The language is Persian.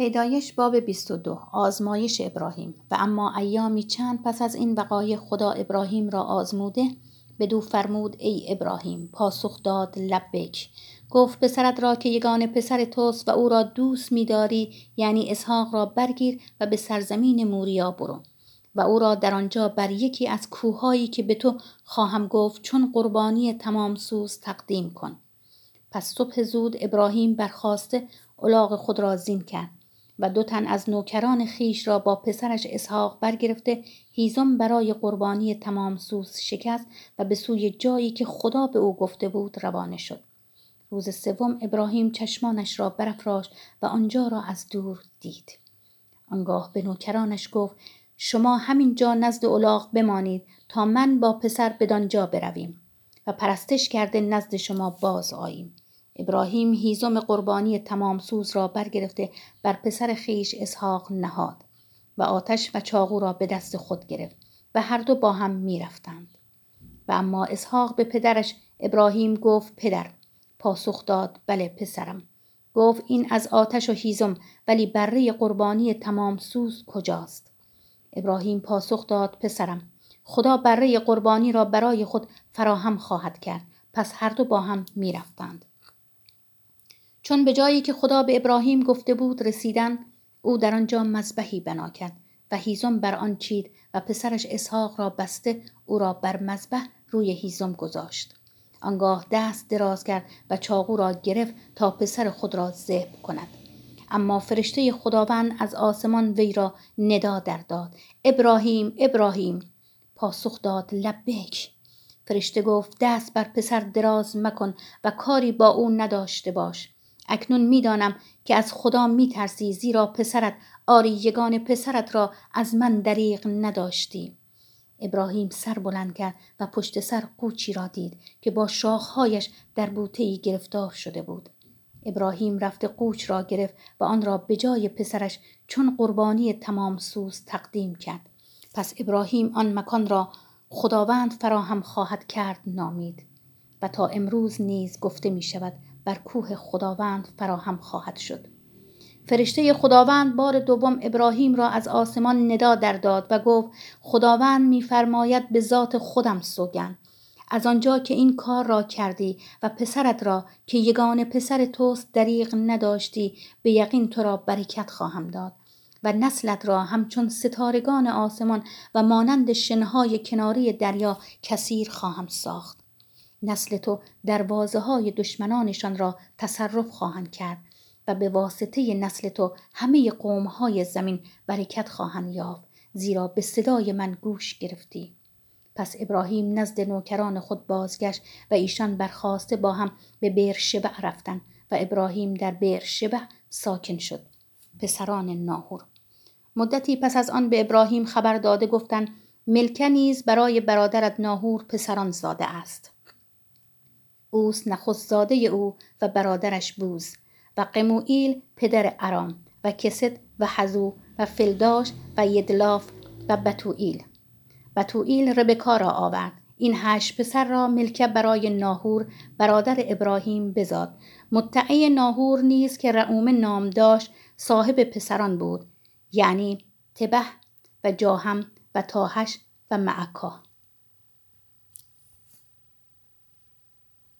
پیدایش باب 22 آزمایش ابراهیم. و اما ایامی چند پس از این وقایع خدا ابراهیم را آزموده بدو فرمود ای ابراهیم پاسخ داد لبک. گفت پسرت را که یگان پسر توست و او را دوست می‌داری یعنی اسحاق را برگیر و به سرزمین موریا برو. و او را در آنجا بر یکی از کوههایی که به تو خواهم گفت چون قربانی تمام سوز تقدیم کن. پس صبح زود ابراهیم برخواسته الاغ خود را زین کرد. و دو تن از نوکران خیش را با پسرش اسحاق برگرفته هیزم برای قربانی تمام سوز شکست و به سوی جایی که خدا به او گفته بود روانه شد. روز سوم ابراهیم چشمانش را برافراشت و آنجا را از دور دید. آنگاه به نوکرانش گفت شما همین جا نزد الاغ بمانید تا من با پسر بدانجا برویم و پرستش کرده نزد شما باز آییم. ابراهیم هیزم قربانی تمام سوز را برگرفته بر پسر خیش اسحاق نهاد و آتش و چاقو را به دست خود گرفت و هر دو با هم می رفتند. و اما اسحاق به پدرش ابراهیم گفت پدر پاسخ داد بله پسرم گفت این از آتش و هیزم ولی بره قربانی تمام سوز کجاست ابراهیم پاسخ داد پسرم خدا بره قربانی را برای خود فراهم خواهد کرد پس هر دو با هم می رفتند. چون به جایی که خدا به ابراهیم گفته بود رسیدن او در آنجا مذبحی بنا کرد و هیزم بر آن چید و پسرش اسحاق را بسته او را بر مذبح روی هیزم گذاشت. آنگاه دست دراز کرد و چاقو را گرفت تا پسر خود را ذبح کند. اما فرشته خداوند از آسمان وی را ندا در داد ابراهیم ابراهیم! پاسخ داد لبیک! فرشته گفت دست بر پسر دراز مکن و کاری با او نداشته باش. اکنون می‌دانم که از خدا میترسی زیرا پسرت آری یگان پسرت را از من دریغ نداشتی. ابراهیم سر بلند کرد و پشت سر قوچی را دید که با شاخهایش در بوته گرفتار شده بود. ابراهیم رفته قوچ را گرفت و آن را به جای پسرش چون قربانی تمام سوز تقدیم کرد. پس ابراهیم آن مکان را خداوند فراهم خواهد کرد نامید. و تا امروز نیز گفته می شود بر کوه خداوند فراهم خواهد شد. فرشته خداوند بار دوم ابراهیم را از آسمان ندا در داد و گفت خداوند میفرماید به ذات خودم سوگن از آنجا که این کار را کردی و پسرت را که یگان پسر توست دریغ نداشتی به یقین تو را برکت خواهم داد. و نسلت را همچون ستارگان آسمان و مانند شنهای کناری دریا کثیر خواهم ساخت. نسل تو دروازه های دشمنانشان را تصرف خواهند کرد و به واسطه نسل تو همه قوم های زمین برکت خواهند یافت زیرا به صدای من گوش گرفتی. پس ابراهیم نزد نوکران خود بازگشت و ایشان برخواسته با هم به بیر شبع رفتن و ابراهیم در بیر شبع ساکن شد. پسران ناهور. مدتی پس از آن به ابراهیم خبر داده گفتند ملکه نیز برای برادرت ناهور پسران زاده است. اوس نخست زاده او و برادرش بوز و قموئیل پدر ارام و کست و حزو و فلداش و یدلاف و بتوئیل. بتوئیل ربکا را آورد. این هشت پسر را ملکه برای ناهور برادر ابراهیم بزاد. متعه ناهور نیز که رعوم نام داشت صاحب پسران بود یعنی تبه و جاهم و تاهش و معکا.